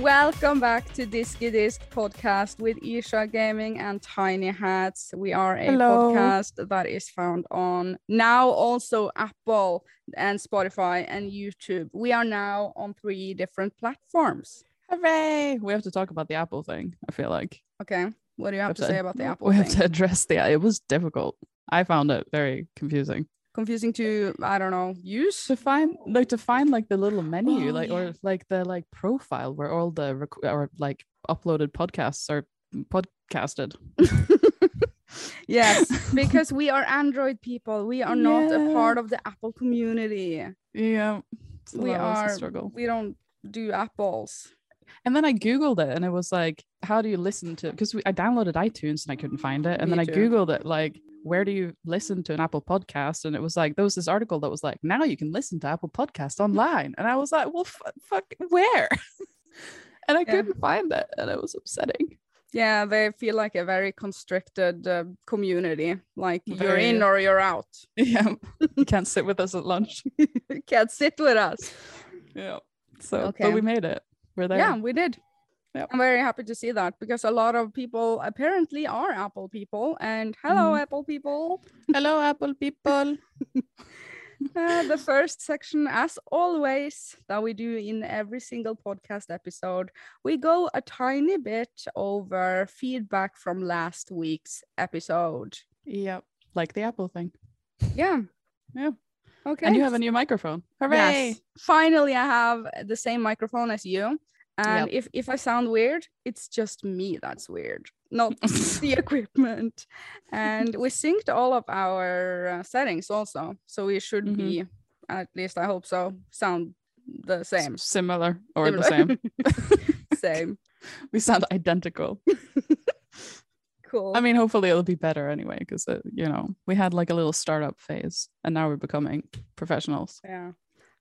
Welcome back to Disky Disc podcast with Ircha Gaming and Tiny Hats. We are a Hello. podcast that is found on now also Apple and Spotify and YouTube. We are now on three different platforms. Hooray! We have to talk about the Apple thing. I feel like Okay, what do you have to say about the Apple We have to address the. It was difficult. I found it very confusing Confusing to I don't know use. to find, like to find like the little menu, Oh, like yeah. or like the like profile where all the rec- or like uploaded podcasts are podcasted. Yes, because we are Android people. We are not a part of the Apple community. Yeah, so we are struggle. we don't do apples. And then I googled it, and it was like, how do you listen to? Because I downloaded iTunes and I couldn't find it, and Me then I too. googled it, like, where do you listen to an Apple podcast? And it was like there was this article that was like, now you can listen to Apple Podcast online, and I was like, well, f- fuck, where? and I Yeah. couldn't find it, and it was upsetting. Yeah, they feel like a very constricted uh, community. Like you're in or you're out. Yeah, you can't sit with us at lunch. you can't sit with us. Yeah. So, Okay. but we made it. We're there. Yeah, we did. Yep. I'm very happy to see that because a lot of people apparently are Apple people. And hello, Mhm. Apple people. Hello, Apple people. Uh, the first section, as always, that we do in every single podcast episode, we go a tiny bit over feedback from last week's episode. Yep. Like the Apple thing. Yeah. Yeah. Okay. And you have a new microphone. Hooray! Yes. Finally, I have the same microphone as you. And if, if I sound weird, it's just me that's weird, not the equipment. And we synced all of our uh, settings also. So we should Mhm. be, at least I hope so, sound the S- same. Similar or the same. same. we sound identical. Cool. I mean, hopefully it'll be better anyway, because you know we had like a little startup phase, and now we're becoming professionals. Yeah.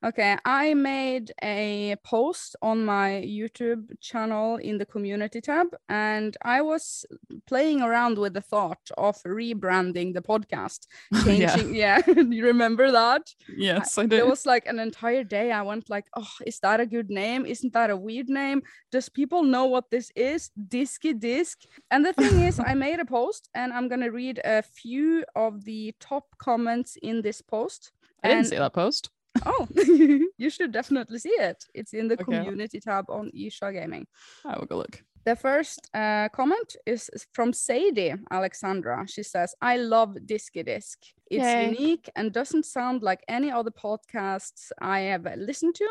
Okay, I made a post on my YouTube channel in the community tab, and I was playing around with the thought of rebranding the podcast, oh, yeah. changing. yeah, you remember that? Yes, I did. It was like an entire day I went like, oh, is that a good name? Isn't that a weird name? Does people know what this is? Disky disc. And the thing is, I made a post, and I'm gonna read a few of the top comments in this post. I didn't and- see that post. Oh, you should definitely see it. It's in the Okay. community tab on Ircha Gaming. I will go look. The first uh, comment is from Sadie Alexandra. She says, I love Disky Disc. It's Yay. unique and doesn't sound like any other podcasts I have listened to.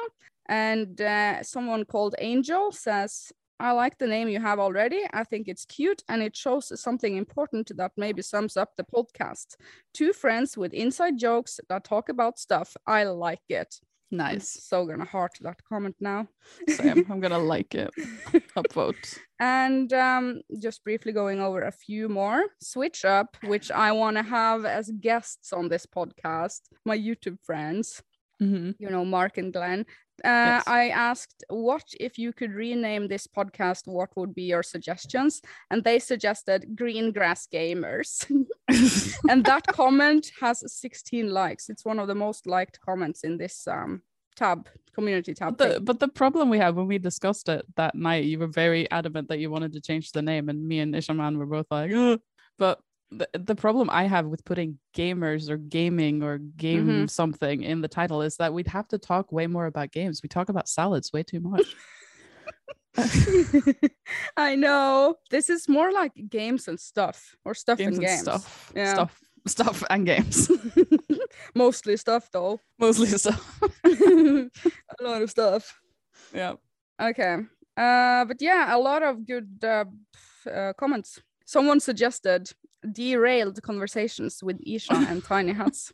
And uh, someone called Angel says, I like the name you have already. I think it's cute and it shows something important that maybe sums up the podcast. Two friends with inside jokes that talk about stuff. I like it. I'm Nice. so gonna heart that comment now. Same. I'm gonna like it. Upvote. And um, just briefly going over a few more. Switch Up, which I want to have as guests on this podcast, my YouTube friends, hmm you know, Mark and Glenn. Uh, Yes. I asked, what if you could rename this podcast? What would be your suggestions? And they suggested Green Grass Gamers. and that comment has 16 likes. It's one of the most liked comments in this um, tab, community tab. But the, but the problem we had when we discussed it that night, you were very adamant that you wanted to change the name, and me and Ishaman were both like, but the, the problem I have with putting gamers or gaming or game Mhm. something in the title is that we'd have to talk way more about games. We talk about salads way too much. I know. This is more like games and stuff or stuff games and and games. stuff, Yeah. stuff, stuff, and games. Mostly stuff though. Mostly stuff. a lot of stuff. yeah. Okay. Uh, but yeah, a lot of good uh, uh, comments. Someone suggested derailed conversations with Ircha and Tiny Hats.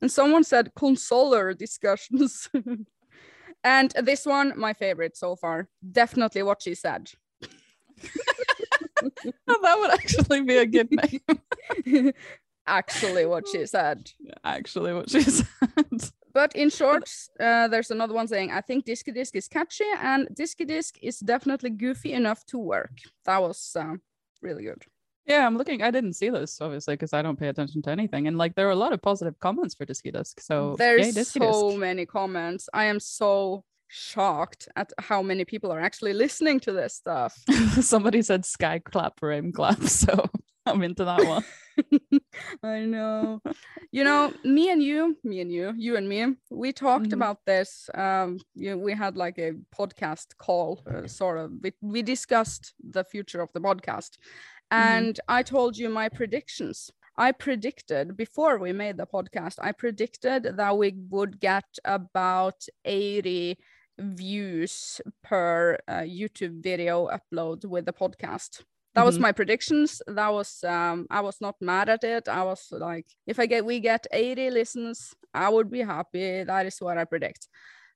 And someone said consoler discussions. and this one, my favorite so far. Definitely what she said. that would actually be a good name. Actually, what she said. actually, what she said. But in short, uh, there's another one saying, I think Disky Disc is catchy and Disky Disc is definitely goofy enough to work. That was uh, really good. Yeah, I'm looking. I didn't see this obviously because I don't pay attention to anything. And like, there are a lot of positive comments for Disky Disc. So There's yay, so many comments. I am so shocked at how many people are actually listening to this stuff. Somebody said sky clap rain clap, so I'm into that one. I know. You know, me and you, me and you, you and me, we talked Mhm. about this. Um, you we had like a podcast call, uh, sort of. We, we discussed the future of the podcast, and I told you my predictions. I predicted before we made the podcast, I predicted that we would get about 80 views per uh, YouTube video upload with the podcast. That was Mhm. my predictions. That was um I was not mad at it. I was like, if I get we get 80 listens, I would be happy. That is what I predict.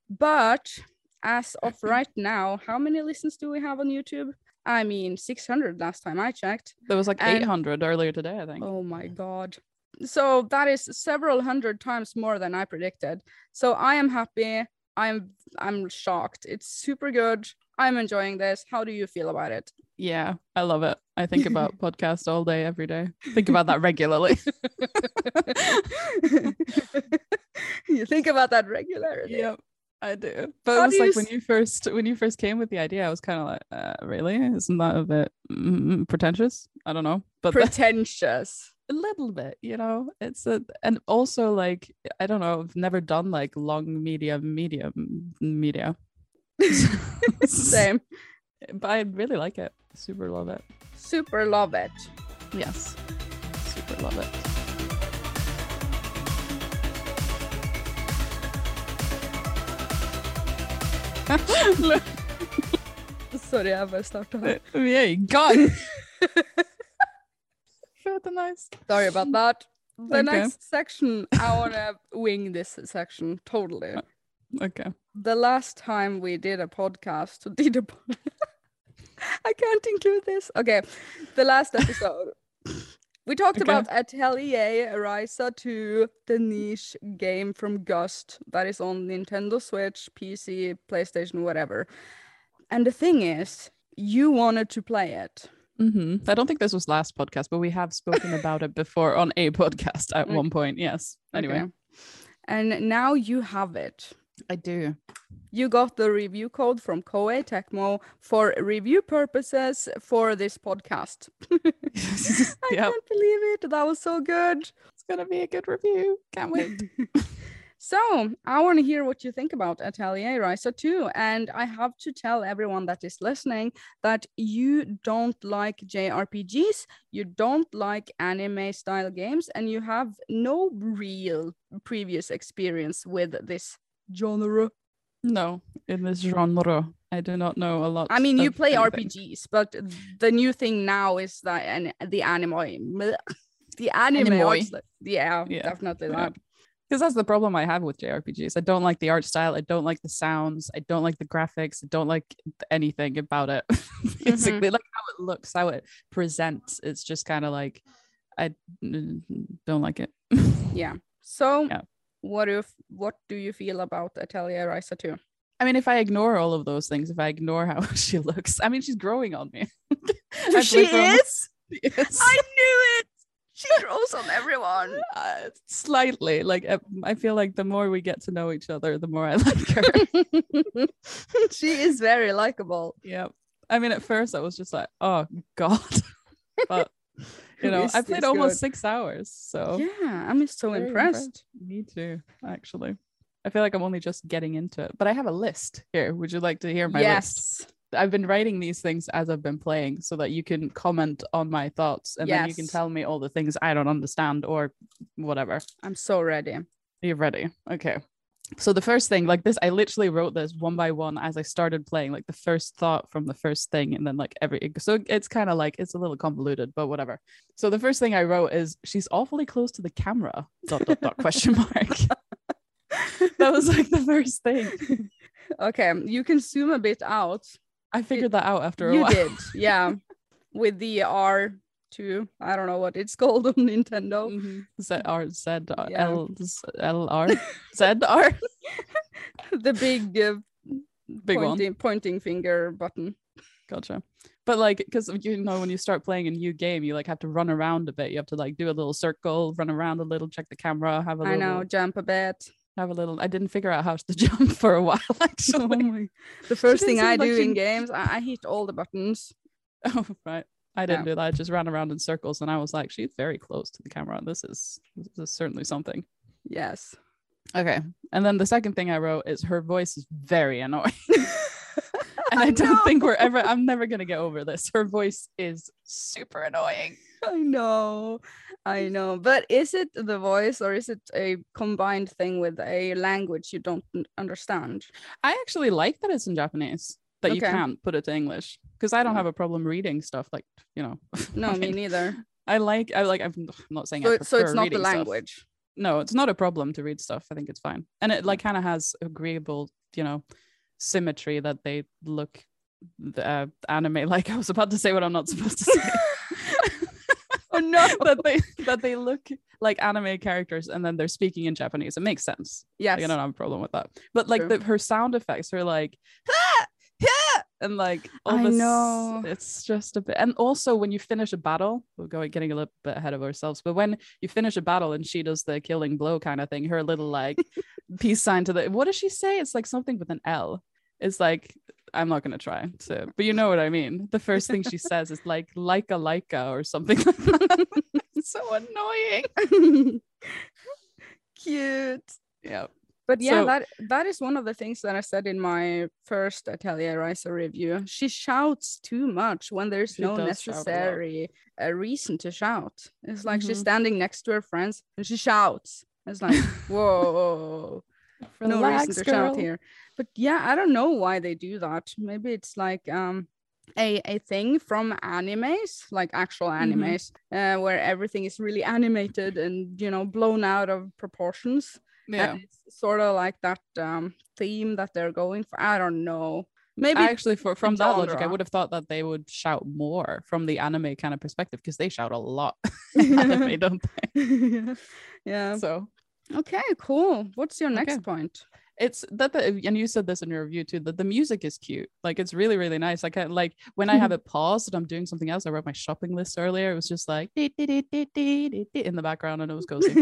But as of right now, how many listens do we have on YouTube? I mean, 600 last time I checked. There was like And- 800 earlier today, I think. Oh my god. So that is several hundred times more than I predicted. So I am happy. I'm I'm shocked. It's super good. I'm enjoying this. How do you feel about it? Yeah, I love it. I think about podcast all day, every day. Think about that regularly. you think about that regularly. Yep, I do. But How it was like when s- you first when you first came with the idea, I was kind of like, uh, really? Isn't that a bit mm, pretentious? I don't know, but that- Pretentious. a little bit, you know. It's a and also like I don't know. I've never done like long media, media, media. Same. but I really like it. Super love it. Super love it. Yes, super love it. Sorry, jeg bare starta. Vi er i gang. Nice. Sorry about that. The Okay. next section, I want to wing this section totally. Okay. The last time we did a podcast, did a po- I can't include this. Okay, the last episode, we talked Okay. about Atelier Ryza 2, the niche game from Gust that is on Nintendo Switch, PC, PlayStation, whatever. And the thing is, you wanted to play it. hmm I don't think this was last podcast, but we have spoken about it before on a podcast at Okay. one point. Yes. Anyway, Okay. And now you have it. I do. You got the review code from Koei Tecmo for review purposes for this podcast. I Yep. can't believe it. That was so good. It's gonna be a good review. Can't wait. So, I want to hear what you think about Atelier Ryza 2. And I have to tell everyone that is listening that you don't like JRPGs, you don't like anime style games, and you have no real previous experience with this genre. no, in this genre, I do not know a lot. I mean, you play anything. RPGs, but the new thing now is that and the anime, the anime, Anime. arts- yeah, Yeah, definitely yeah. that. because that's the problem I have with JRPGs. I don't like the art style. I don't like the sounds. I don't like the graphics. I don't like anything about it. Mm-hmm. Basically, like how it looks, how it presents. It's just kind of like I don't like it. Yeah. So, Yeah. What if what do you feel about Atelier Ryza 2? I mean, if I ignore all of those things, if I ignore how she looks, I mean, she's growing on me. She play for- is. Yes. I knew it. She grows on everyone. Uh, slightly like uh, I feel like the more we get to know each other, the more I like her. she is very likable. yeah. I mean, at first I was just like, oh god, but you know, I played almost good? six hours, so Yeah, I'm so very impressed. me too. Actually, I feel like I'm only just getting into it, but I have a list here. Would you like to hear my list? yes. I've been writing these things as I've been playing so that you can comment on my thoughts and then you can tell me all the things I don't understand or whatever. I'm so ready. You're ready. Okay. So the first thing, like this, I literally wrote this one by one as I started playing, like the first thought from the first thing, and then like every. So it's kind of like it's a little convoluted, but whatever. So the first thing I wrote is she's awfully close to the camera. Dot dot dot question mark. that was like the first thing. Okay, you can zoom a bit out. I figured that out after a while. you did, yeah. With the R2, I don't know what it's called on Nintendo. Mhm. Z R Z uh, Yeah. L Z- L R Z R. the big, uh, Big one. pointing, pointing finger button. Gotcha. But like, because you know, when you start playing a new game, you like have to run around a bit. You have to like do a little circle, run around a little, check the camera, have a I little. know, jump a bit. have a little. I didn't figure out how to jump for a while. Actually, Oh the first thing I do she- in games, I, I hit all the buttons. Oh, right. I didn't do that. I just ran around in circles and I was like, she's very close to the camera. This is this is certainly something. Yes. Okay. And then the second thing I wrote is her voice is very annoying. and I don't think we're ever I'm never gonna get over this. Her voice is super annoying. I know, I know. But is it the voice or is it a combined thing with a language you don't understand? I actually like that it's in Japanese. That you can't put it to English. Because I don't Mm. have a problem reading stuff like, you know. No, I me neither. I like I like I'm not saying So, so it's not the reading stuff. language. no it's not a problem to read stuff i think it's fine and it like kind of has agreeable you know symmetry that they look the uh, anime like i was about to say what i'm not supposed to say Oh no. that they that they look like anime characters and then they're speaking in japanese it makes sense yeah like, i don't have a problem with that but like the, her sound effects are like "Ah! And like all I this know. it's just a bit and also when you finish a battle we're going getting a little bit ahead of ourselves but when you finish a battle and she does the killing blow kind of thing her little like peace sign to the what does she say? It's like something with an l. It's like i'm not going to try to but you know what i mean. The first thing she says is like leica leica or something like that. So annoying. Cute. yeah But yeah, So- that that is one of the things that I said in my first Atelier Ryza review. She shouts too much when there's no shout a necessary uh, reason to shout. It's like she's Mhm. standing next to her friends and she shouts. It's like, whoa, no reason to shout here. But yeah, I don't know why they do that. Maybe it's like um a, a thing from animes, like actual Mhm. animes, uh, where everything is really animated and you know blown out of proportions yeah. and it's sort of like that um theme that they're going for. I don't know. Maybe I actually for from that logic i would have thought that they would shout more from the anime kind of perspective because they shout a lot anime don't they? Yeah. So. Okay cool. What's your next Okay. point? It's that the and you said this in your review too that the music is cute. Like it's really really nice. Like I, like when i have it paused and i'm doing something else i wrote my shopping list earlier. It was just like in the background and it was cozy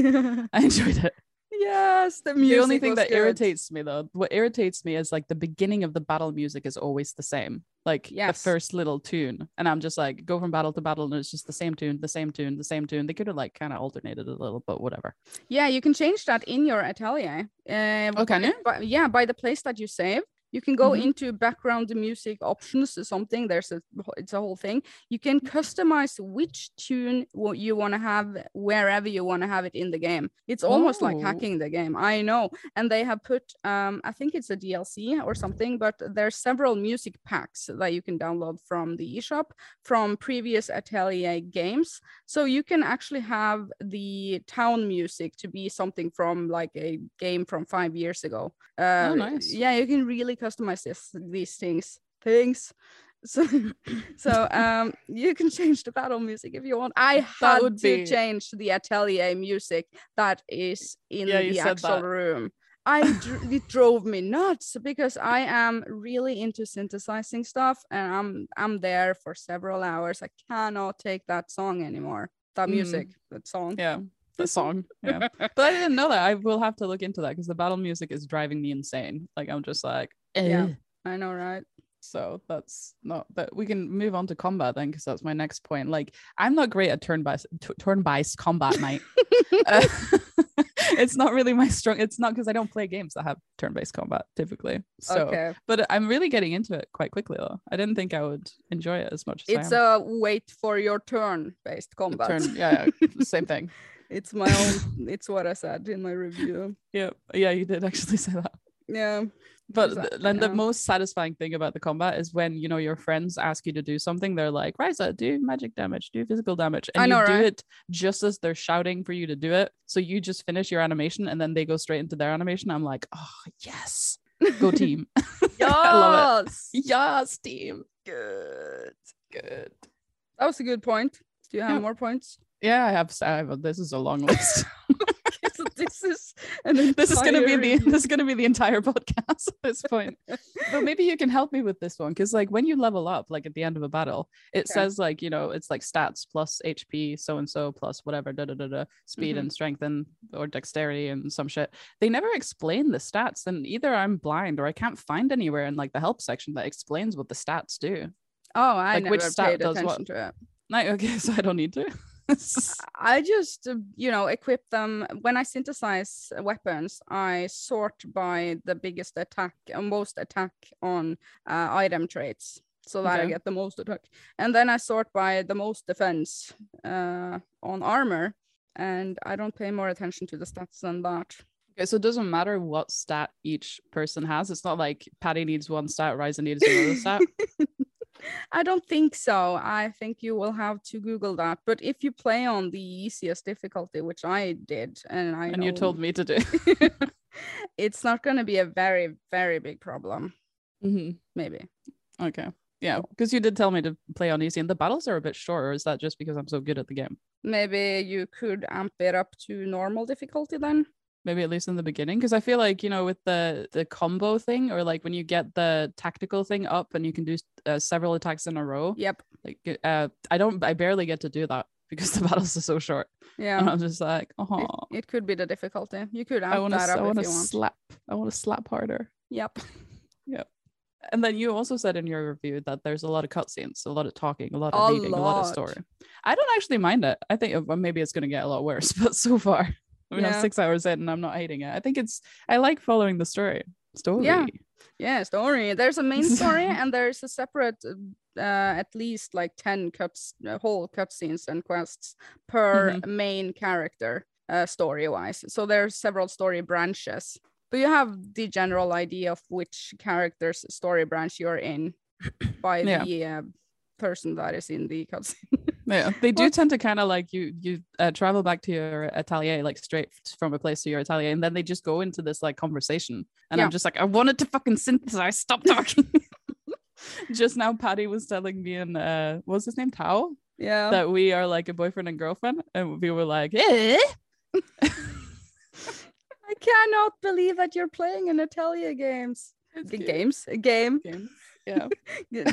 i enjoyed it yes the music the only thing that good. irritates me though what irritates me is like the beginning of the battle music is always the same like Yes. the first little tune and i'm just like go from battle to battle and it's just the same tune the same tune the same tune they could have like kind of alternated a little but whatever yeah you can change that in your atelier uh, Oh, can you? but yeah by the place that you save you can go Mhm. into background music options or something there's a it's a whole thing you can customize which tune what you want to have wherever you want to have it in the game it's almost like Oh. hacking the game i know and they have put um i think it's a dlc or something but there's several music packs that you can download from the eShop from previous atelier games so you can actually have the town music to be something from like a game from five years ago uh, Oh, nice. yeah you can really customize this these things things so so um you can change the battle music if you want i had would to be- change the atelier music that is in Yeah, the actual that. room I dr- it drove me nuts because I am really into synthesizing stuff and I'm I'm there for several hours. I cannot take that song anymore. That Mm. music, that song. yeah the song yeah but i didn't know that i will have to look into that because the battle music is driving me insane like i'm just like Yeah. "Ugh." I know, right? so that's not but we can move on to combat then because that's my next point like i'm not great at turn-based t- turn-based combat mate Uh, it's not really my strong it's not because i don't play games that have turn-based combat typically so okay. but i'm really getting into it quite quickly though i didn't think i would enjoy it as much as It's I am. a wait for your turn based combat. turn yeah, yeah same thing It's my own it's what I said in my review. yeah yeah you did actually say that Yeah. But Exactly, th- then the most satisfying thing about the combat is when you know your friends ask you to do something. They're like, "Ryza, do magic damage, do physical damage," and I know, you do right? it just as they're shouting for you to do it. So you just finish your animation, and then they go straight into their animation. I'm like, "Oh yes, go team, yes. yes, team, Good. good." That was a good point. Do you have Yeah. more points? Yeah, I have. I have this is a long list. this is an this is gonna be the this is gonna be the entire podcast at this point. but maybe you can help me with this one because like when you level up, like at the end of a battle, it Okay. says like you know it's like stats plus HP, so and so plus whatever, da da da da, speed Mhm. and strength and or dexterity and some shit. They never explain the stats, and either I'm blind or I can't find anywhere in like the help section that explains what the stats do. Oh, I Like, never which stat paid does what? to it. Like okay, so I don't need to. I just, uh, you know, equip them. When I synthesize weapons, I sort by the biggest attack and most attack on uh, item traits so that I get the most attack. And then I sort by the most defense uh, on armor. And I don't pay more attention to the stats than that. Okay, so it doesn't matter what stat each person has. It's not like Patty needs one stat, Ryza needs another stat. I don't think so. I think you will have to Google that. But if you play on the easiest difficulty, which I did, and I and you told me to do. it's not going to be a very, very big problem. Mhm. Maybe. Okay. Yeah, because you did tell me to play on easy, and the battles are a bit shorter. Is that just because I'm so good at the game? Maybe you could amp it up to normal difficulty then. Maybe at least in the beginning, because I feel like you know with the the combo thing, or like when you get the tactical thing up and you can do uh, several attacks in a row. Yep. Like uh, I don't, I barely get to do that because the battles are so short. Yeah and I'm just like, oh, it could be the difficulty. You could I want to, I want to slap, I want to slap harder. Yep. Yep and then you also said in your review that there's a lot of cutscenes, a lot of talking, a lot of A reading, a lot of story. I don't actually mind it. I think uh, maybe it's going to get a lot worse, but so far, I mean, I'm six hours in and I'm not hating it. I think it's, I like following the story. Story. Yeah. Yeah, story. There's a main story and there's a separate uh, at least like 10 cuts uh, whole cutscenes and quests per Mm-hmm. main character uh, story wise. So there's several story branches. But you have the general idea of which character's story branch you're in by Yeah. the uh, person that is in the cutscene. Yeah. They do What? tend to kind of like you, you uh, travel back to your atelier, like straight from a place to your atelier. And then they just go into this like conversation. And Yeah. I'm just like, I wanted to fucking synthesize. Stop talking. just now, Patty was telling me and uh, what was his name? Tao? yeah. that we are like a boyfriend and girlfriend and we were like eh? I cannot believe that you're playing in Atelier games. It's G- cute. games, a game. Yeah Yeah.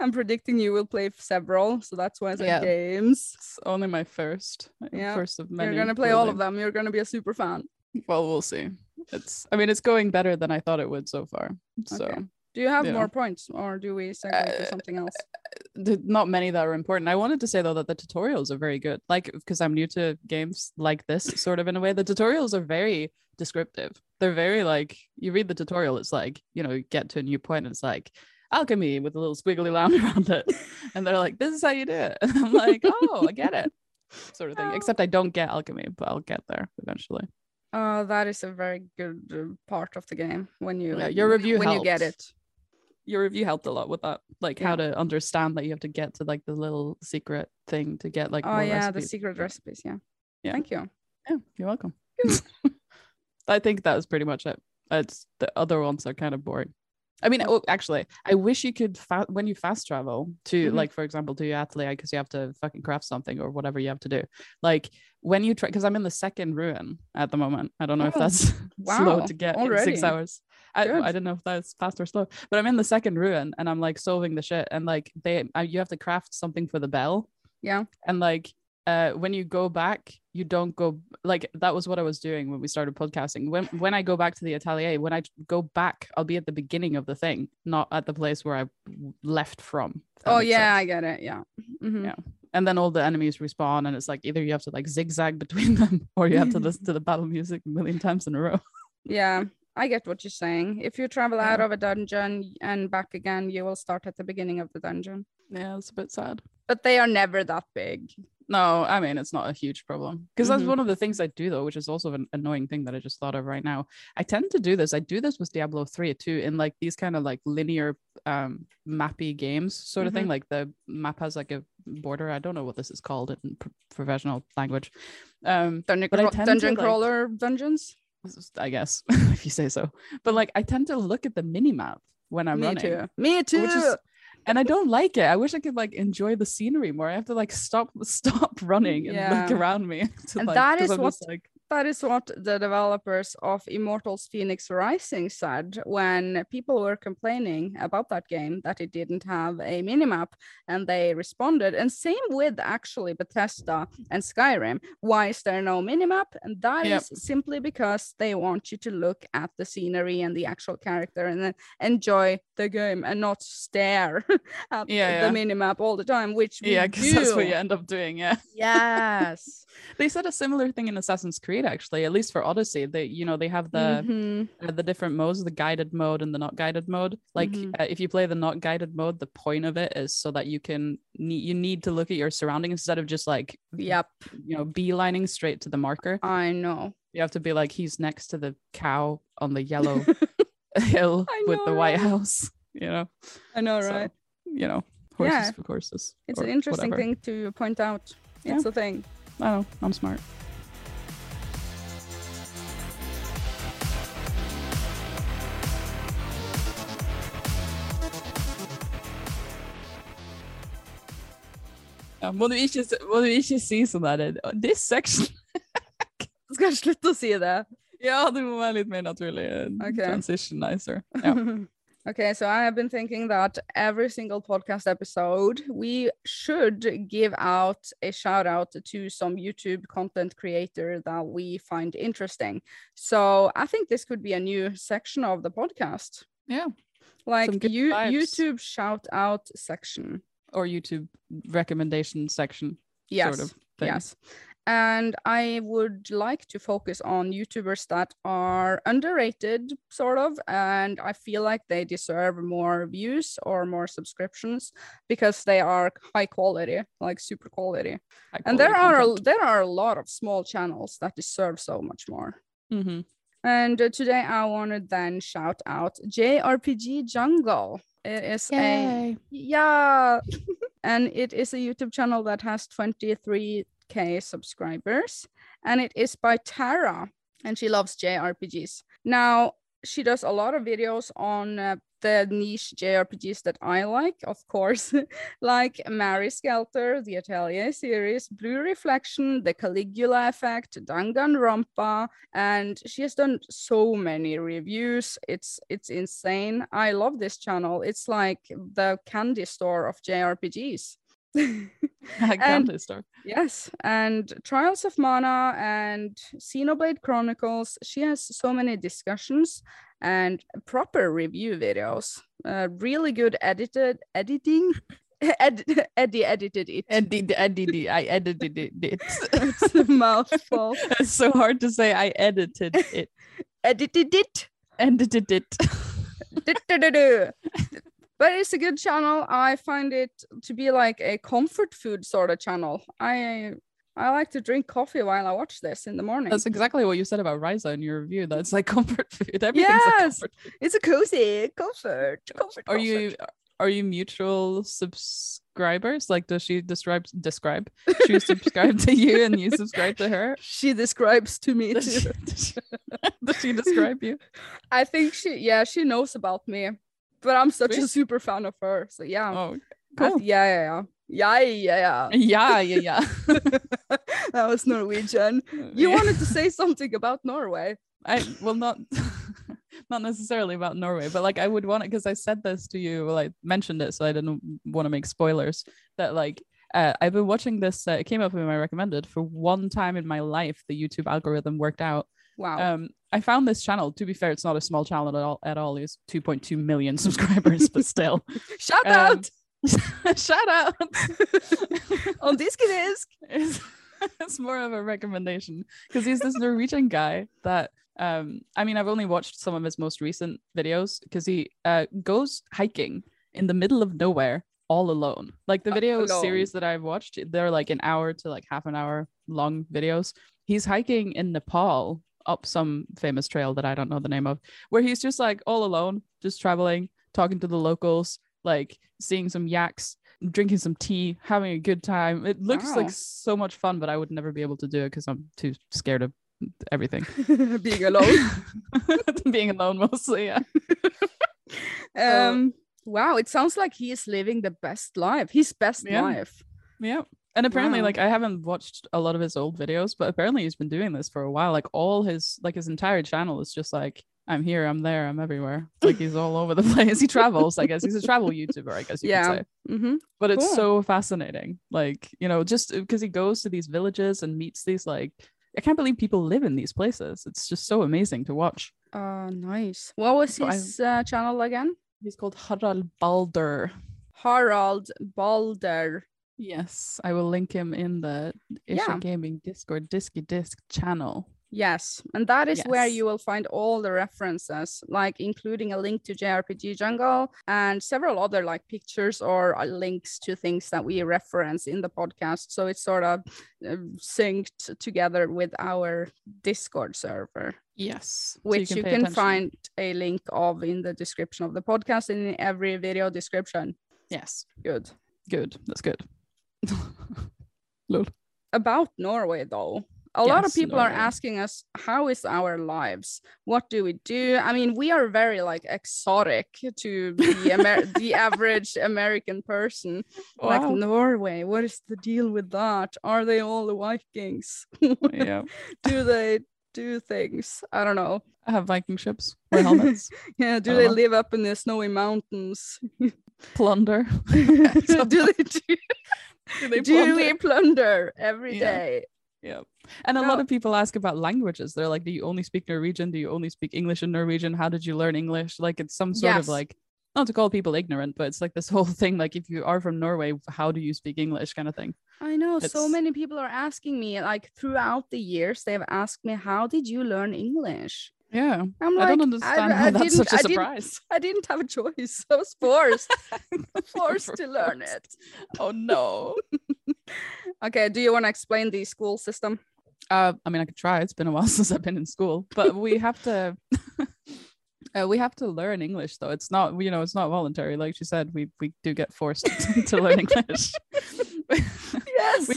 I'm predicting you will play several, so that's why I said Yeah. games. it's only my first uh, Yeah, first of many You're gonna play all of them. You're gonna be a super fan. well we'll see it's i mean it's going better than i thought it would so far so Okay. Do you have you more know. points, or do we segue to Uh, something else? not many that are important i wanted to say though that the tutorials are very good like because i'm new to games like this sort of in a way the tutorials are very descriptive they're very like you read the tutorial it's like you know you get to a new point and it's like alchemy with a little squiggly line around it and they're like this is how you do it and i'm like oh i get it sort of thing Oh. except i don't get alchemy but i'll get there eventually Uh, that is a very good uh, part of the game when you Yeah, your review when you get it. your review helped a lot with that like how to understand that you have to get to like the little secret thing to get like oh yeah, the secret recipes. Yeah. Yeah. Thank you. Yeah, you're welcome. I think that was pretty much it. It's the other ones are kind of boring. I mean, oh, actually, I wish you could fa- when you fast travel to Mhm. like, for example, to your atelier because you have to fucking craft something or whatever you have to do. Like when you try, because I'm in the second ruin at the moment. I don't know if Oh, that's slow wow, to get in six hours. I. I didn't know if that's fast or slow, but I'm in the second ruin and I'm like solving the shit and like they, uh, you have to craft something for the bell Yeah. and like uh when you go back you don't go like that was what i was doing when we started podcasting when when i go back to the atelier when i go back i'll be at the beginning of the thing not at the place where i left from Oh yeah, sense. I get it. Yeah. Mhm. Yeah. and then all the enemies respawn and it's like either you have to like zigzag between them or you have to listen to the battle music a million times in a row Yeah, I get what you're saying. If you travel out of a dungeon and back again, you will start at the beginning of the dungeon. yeah it's a bit sad But they are never that big. No, I mean it's not a huge problem because that's Mhm. one of the things I do though, which is also an annoying thing that I just thought of right now. I tend to do this. I do this with Diablo 3 too, in like these kind of like linear um mappy games sort of thing. Like the map has like a border. I don't know what this is called in pr- professional language. Um Dungeon, But I crawl- tend to, dungeon like- crawler dungeons. I guess if you say so. But like I tend to look at the mini map when I'm Me running. too. Me too. Which is and I don't like it. I wish I could like enjoy the scenery more. I have to like stop stop running and look around me. To, And like, that is I'm just what- like that is what the developers of Immortals Fenyx Rising said when people were complaining about that game that it didn't have a minimap and they responded. And same with actually Bethesda and Skyrim. Why is there no minimap? And that Yep. is simply because they want you to look at the scenery and the actual character and then enjoy the game and not stare at Yeah, the yeah. minimap all the time, which we Yeah, because that's what you end up doing. Yeah. Yes. They said a similar thing in Assassin's Creed, actually, at least for Odyssey. They, you know, they have the Mhm. uh, the different modes, the guided mode and the not guided mode. Like, Mhm. uh, if you play the not guided mode, the point of it is so that you can need you need to look at your surroundings instead of just like, Yep, you know, beelining straight to the marker. I know. You have to be like, he's next to the cow on the yellow hill I with know, the White right? House. You know, I know, So, right? you know, horses Yeah. for courses. It's an interesting whatever. thing to point out. Yeah. It's a thing. I know. I'm smart. Ja, må, du ikke, må du ikke si sånn der This section Skal jeg slutte å si det? Ja, det må være litt mer naturlig. eh, Ok. Transitionizer. Ja. okay, so I have been thinking that every single podcast episode, we should give out a shout out to some YouTube content creator that we find interesting. So I think this could be a new section of the podcast. yeah. Like you, vibes. YouTube shout out section. Or YouTube recommendation section. Yes. Sort of. Yes. And I would like to focus on YouTubers that are underrated, sort of, and I feel like they deserve more views or more subscriptions because they are high quality, like super quality. High And there quality are there are a lot of small channels that deserve so much more. Mhm. And uh, today I want to then shout out JRPG Jungle. It is a yeah. and it is a YouTube channel that has 23k subscribers. And it is by Tara. And she loves JRPGs. Now, she does a lot of videos on uh, the niche JRPGs that I like, of course, like Mary Skelter, the Atelier series, Blue Reflection, The Caligula Effect, Danganronpa, and she has done so many reviews. It's it's insane. I love this channel. It's like the candy store of JRPGs. I this store. Yes, and Trials of Mana and Xenoblade Chronicles. She has so many discussions and proper review videos. Uh, really good edited editing. Ed- Eddie edited it. Edit, edit, I edited it. it's a mouthful. it's so hard to say. I edited it. Edited it. Edited it. But it's a good channel. I find it to be like a comfort food sort of channel. I I like to drink coffee while I watch this in the morning. That's exactly what you said about Ryza in your review. That's like comfort food. Everything's a comfort. It's a cozy comfort. Comfort. Are you are you mutual subscribers? Like does she describe describe? She subscribe to you and you subscribe to her? She describes to me Does she, does she, does she describe you? I think she, yeah, she knows about me, but I'm such a super fan of her. So yeah, Oh, cool. yeah, yeah, yeah, yeah, yeah, Yeah, yeah, yeah. yeah. that was Norwegian. You Yeah. wanted to say something about Norway. I well not not necessarily about Norway, but like I would want it because I said this to you, well, I mentioned it, so I didn't want to make spoilers. That like uh, I've been watching this. Uh, it came up in my recommended for one time in my life. The YouTube algorithm worked out. Wow. Um, I found this channel. To be fair, it's not a small channel at all. At all, it's 2.2 million subscribers, but still. Shout um, out Shout out. on Disky Disc. it's, it's more of a recommendation because he's this Norwegian guy that um I mean I've only watched some of his most recent videos because he uh goes hiking in the middle of nowhere all alone. Like the video alone. series that I've watched, they're like an hour to like half an hour long videos. He's hiking in Nepal up some famous trail that I don't know the name of, where he's just like all alone, just traveling, talking to the locals, like seeing some yaks, drinking some tea, having a good time. It looks Wow. like so much fun, but I would never be able to do it because I'm too scared of everything. Being alone. Being alone mostly, yeah. Um. Wow, it sounds like he is living the best life. His best Yeah. life. Yeah. And apparently, Wow. like I haven't watched a lot of his old videos, but apparently he's been doing this for a while. Like all his like his entire channel is just like I'm here, I'm there, I'm everywhere. Like he's all over the place. He travels, I guess. He's a travel YouTuber, I guess you Yeah. could say. Mm-hmm. But it's Cool. so fascinating. Like, you know, just because he goes to these villages and meets these like I can't believe people live in these places. It's just so amazing to watch. Uh, nice. What was So I- his uh, channel again? He's called Harald Baldr. Harald Baldr. Yes, I will link him in the Ircha Yeah. Gaming Discord Disky Disc channel. Yes, and that is where you will find all the references, like including a link to JRPG Jungle and several other like pictures or uh, links to things that we reference in the podcast. So it's sort of uh, synced together with our Discord server, Yes. which you pay can find a link of in the description of the podcast in every video description. Yes. Good. Good. That's good. Lol. about Norway though. A lot of Yes, people are asking us how is our lives? What do we do? I mean, we are very like exotic to the Amer- the average American person. Like Norway, what is the deal with that? Are they all the Vikings? yeah. do they do things? I don't know. I have Viking ships. Wear helmets. Yeah, do they know. live up in the snowy mountains? plunder. do they do, Do we plunder every Yeah. day? Yeah. And a lot of people ask about languages. They're like, do you only speak Norwegian? Do you only speak English and Norwegian? How did you learn English? Like it's some sort Yes. of like not to call people ignorant, but it's like this whole thing. Like if you are from Norway, how do you speak English kind of thing? I know so many people are asking me like throughout the years they've asked me how did you learn English? Yeah. I'm I don't understand how that's didn't- such a I didn't- surprise. I didn't have a choice. I was forced forced to learn it. Oh no. Okay, do you want to explain the school system? Uh, I mean, I could try. It's been a while since I've been in school, but we have to. Uh, we have to learn English though. It's not, you know, it's not voluntary. Like she said, we we do get forced to learn English. Yes. we,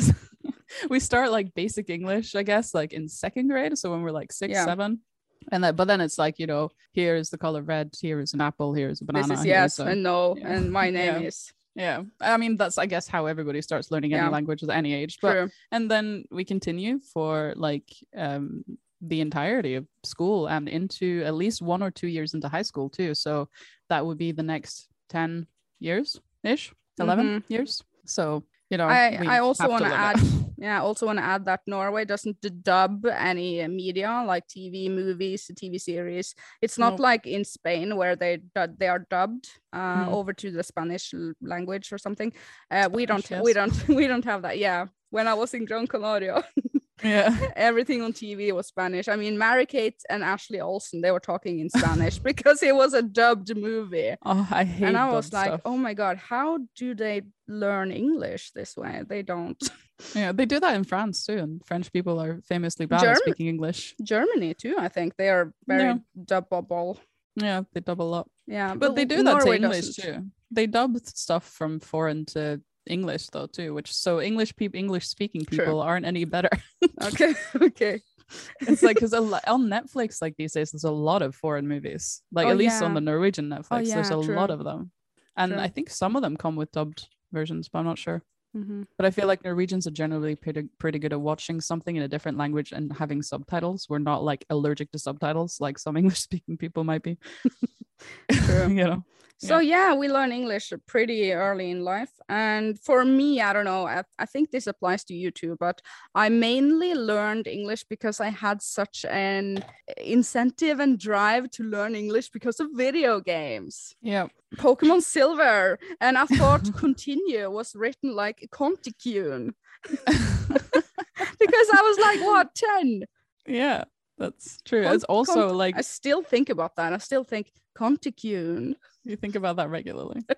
we start like basic English, I guess, like in second grade. So when we're like six, Yeah. seven, and that, but then it's like you know, here is the color red, here is an apple, here is a banana. this is yes a- and no, yeah. and my name Yeah. is yeah. I mean, that's I guess how everybody starts learning any Yeah. language at any age. But true. and then we continue for like um the entirety of school and into at least one or two years into high school too so that would be the next 10 years ish 11 years so you know Mm-hmm. I, I also want to add. yeah, I also want to add that Norway doesn't dub any media like TV, movies, TV series. It's not Nope. like in Spain where they they are dubbed uh, Mhm. over to the Spanish language or something. Uh, we don't, Spanish, we don't, we don't have that. Yeah, when I was in Gran Canaria, yeah everything on TV was Spanish. I mean, Mary Kate and Ashley Olsen, they were talking in Spanish because it was a dubbed movie. oh i hate and I was like, stuff. oh my god, how do they learn English this way? They don't. Yeah they do that in france too and french people are famously bad German- at speaking english Germany too, I think they are very Yeah. dubbable. yeah they double up Yeah, but they do that to english doesn't. too they dub stuff from foreign to english though too which so english people english speaking True. people aren't any better Okay, okay. it's like because on Netflix, like these days, there's a lot of foreign movies. Like Oh, at least on yeah. the Norwegian Netflix, oh, there's yeah, a true. lot of them, and True. I think some of them come with dubbed versions, but I'm not sure. Mhm. But I feel like Norwegians are generally pretty pretty good at watching something in a different language and having subtitles. We're not like allergic to subtitles like some English speaking people might be. You know. So yeah, we learn English pretty early in life, and for me, I don't know. I, I think this applies to you too, but I mainly learned English because I had such an incentive and drive to learn English because of video games. Yeah. Pokemon Silver, and I thought continue was written like Conticune because I was like, what, 10? yeah, that's true. Con- it's also con- like I still think about that. I still think Conticune. you think about that regularly.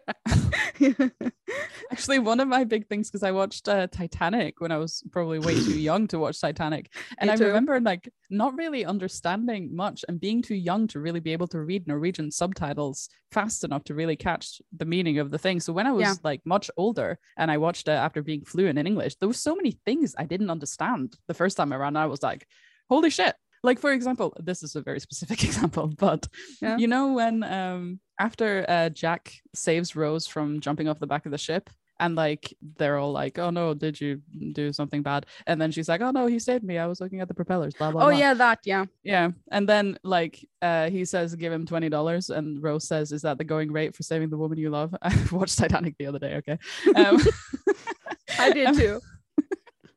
Actually, one of my big things because I watched uh, Titanic when I was probably way too young to watch Titanic, and I remember like not really understanding much and being too young to really be able to read Norwegian subtitles fast enough to really catch the meaning of the thing. So when I was Yeah. like much older and I watched it after being fluent in English, there were so many things I didn't understand the first time around. I was like, "Holy shit!" Like for example, this is a very specific example, but Yeah. you know when um after uh, Jack saves Rose from jumping off the back of the ship and like they're all like oh no did you do something bad and then she's like oh no he saved me i was looking at the propellers blah blah Oh blah. yeah, that yeah. yeah and then like uh he says give him $20 and rose says is that the going rate for saving the woman you love i watched titanic the other day okay um, I did too.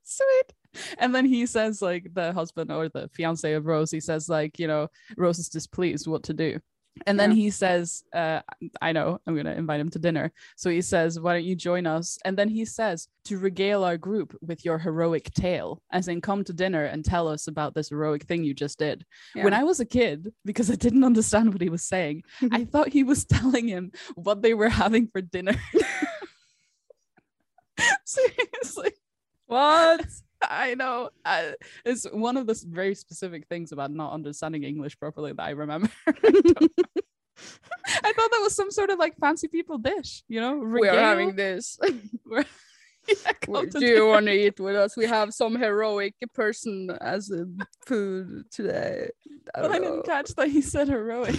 sweet and then he says like the husband or the fiance of rose he says like you know rose is displeased what to do. And then Yeah. he says uh i know i'm gonna invite him to dinner. So he says why don't you join us? And then he says to regale our group with your heroic tale as in come to dinner and tell us about this heroic thing you just did. When i was a kid because i didn't understand what he was saying i thought he was telling him what they were having for dinner. Seriously. What? I know. I, it's one of the very specific things about not understanding English properly that I remember. I, I thought that was some sort of like fancy people dish, you know? we are having this. We're- Yeah, come What to Do you want to eat with us? We have some heroic person as a food today. I I didn't catch that he said heroic.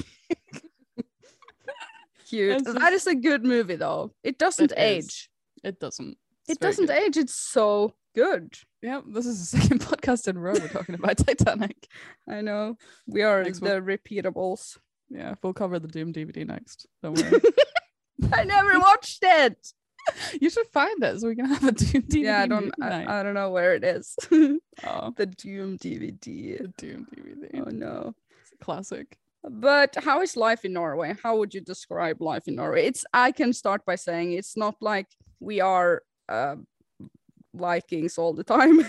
Cute. It's That is a good movie though. It doesn't It is. age. It doesn't. It doesn't age. It's so good. Yeah, this is the second podcast in a row we're talking about Titanic. I know. We are the repeatables. Yeah, we'll cover the Doom DVD next. Don't worry. I never watched it. you should find it so we can have a Doom DVD. yeah, I don't. I, I don't know where it is. oh, the Doom DVD. the Doom DVD. Oh no. It's a classic. But how is life in Norway? How would you describe life in Norway? It's I can start by saying it's not like we are uh, Vikings all the time.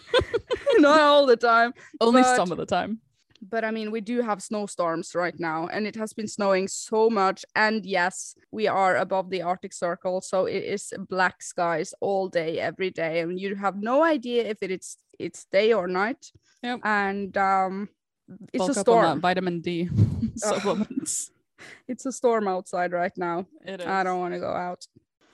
not all the time. Only But- some of the time. But I mean, we do have snowstorms right now, and it has been snowing so much. And yes, we are above the Arctic Circle, so it is black skies all day, every day, and you have no idea if it is it's day or night. Yep. And um, it's Bulk a storm. vitamin D supplements. It's a storm outside right now. It is. I don't want to go out.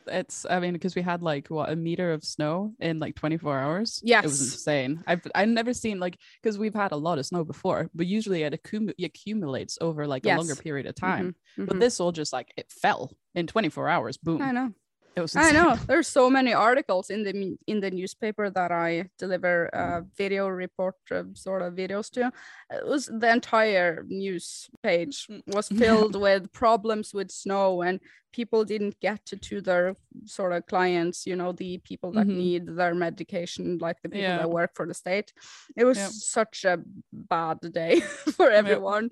It's. I mean, because we had like what a meter of snow in like 24 hours. yes it Yes. was insane. I've I've never seen like because we've had a lot of snow before, but usually it accumu- accumulates over like a longer period of time. But Mhm. this all just like it fell in 24 hours. Boom. I know. It was. I insane. know. There's so many articles in the in the newspaper that I deliver uh, video report uh, sort of videos to. It was the entire news page was filled with problems with snow and people didn't get to, to their sort of clients. You know, the people that Mhm. need their medication, like the people Yeah. that work for the state. It was Yep. such a bad day for everyone,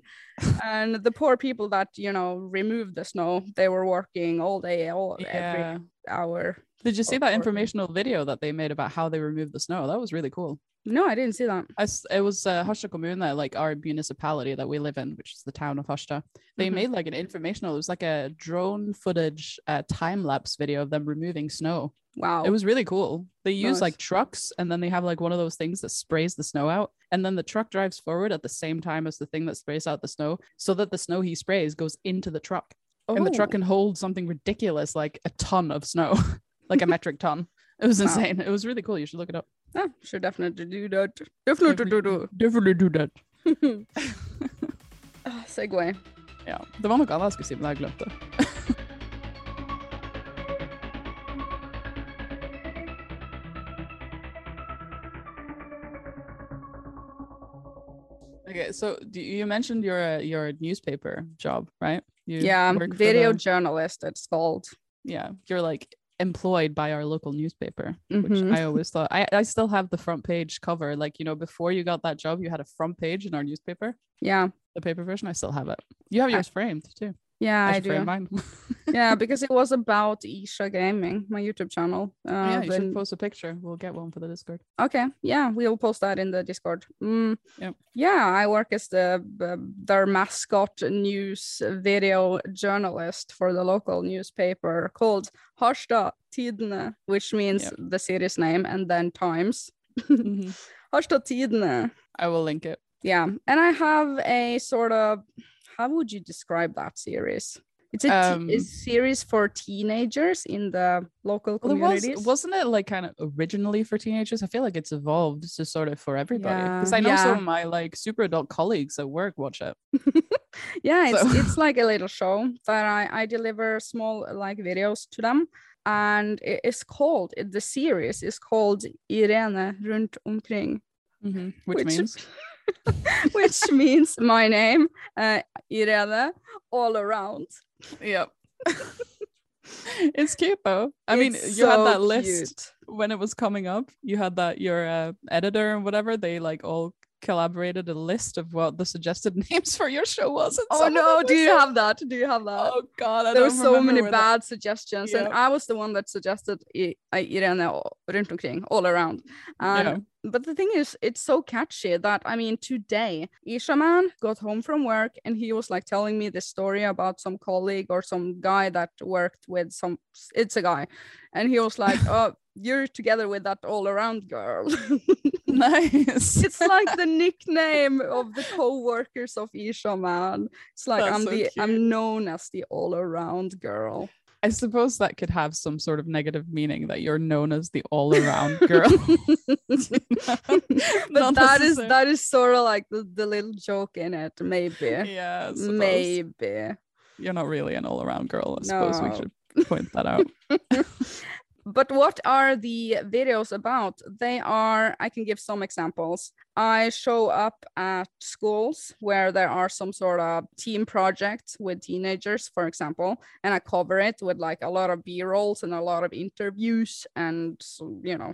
and the poor people that you know removed the snow, they were working all day, all every Yeah. Hour. Did you see that informational video that they made about how they removed the snow? That was really cool. No, I didn't see that. I it was uh, Harstad kommune, like our municipality that we live in, which is the town of Harstad. They Mhm. made like an informational. It was like a drone footage, uh, time lapse video of them removing snow. Wow. It was really cool. They use like trucks, and then they have like one of those things that sprays the snow out, and then the truck drives forward at the same time as the thing that sprays out the snow, so that the snow he sprays goes into the truck, and the truck Oh, can hold something ridiculous like a ton of snow, like a metric ton. It was Wow. insane. It was really cool. You should look it up. yeah, should definitely do that. Definitely do do. Definitely do that. Ah, Segue. Ja, det var noe annet jeg skulle si, men jeg glemte det. okay, so you you mentioned your uh, your newspaper job, right? You Yeah, video the- journalist. It's called. yeah, you're like employed by our local newspaper, which Mhm. I always thought. I I still have the front page cover. Like you know, before you got that job, you had a front page in our newspaper. Yeah, The paper version, I still have it. You have I- yours framed too. Yeah, I, frame do. mine. yeah, because it was about Ircha Gaming, my YouTube channel. Uh, yeah, you then- should post a picture. We'll get one for the Discord. Okay, yeah, we'll post that in the Discord. Mm, Yep. Yeah, I work as the uh, their mascot news video journalist for the local newspaper called Harstad Tidende, which means Yep. the city's name and then Times. Mhm. Harstad Tidende. I will link it. Yeah, and I have a sort of how would you describe that series? It's a, Um, a series for teenagers in the local it was communities. wasn't it like kind of originally for teenagers? I feel like it's evolved to sort of for everybody. Because Yeah, I know yeah. some of my like super adult colleagues at work watch it. yeah it's, So- it's like a little show that I, I deliver small like videos to them and it is called the series is called Irene rundt omkring, Mhm. Which, Which- means which means my name, uh, Irene, all around. yep. it's cute though. I mean, It's you had so that list cute. when it was coming up. You had that your uh, editor and whatever. They like all collaborated a list of what the suggested names for your show was. Oh no, do you have that? Do you have that? Oh god, I there were so many where that- bad suggestions, and I was the one that suggested I- I- Irene all- rundt omkring, all around. And Yeah. But the thing is, it's so catchy that I mean, today Ircha man got home from work and he was like telling me this story about some colleague or some guy that worked with some. It's a guy, and he was like, "Oh, you're together with that all around girl." nice. it's like the nickname of the co-workers of Ircha man. It's like That's I'm so the cute. I'm known as the all around girl. I suppose that could have some sort of negative meaning that you're known as the all-around girl. but that is that is sort of like the, the little joke in it maybe yeah, maybe You're not really an all-around girl. I suppose we should point that out. but what are the videos about? They are i can give some examples. I show up at schools where there are some sort of team projects with teenagers for example and i cover it with like a lot of b-rolls and a lot of interviews and you know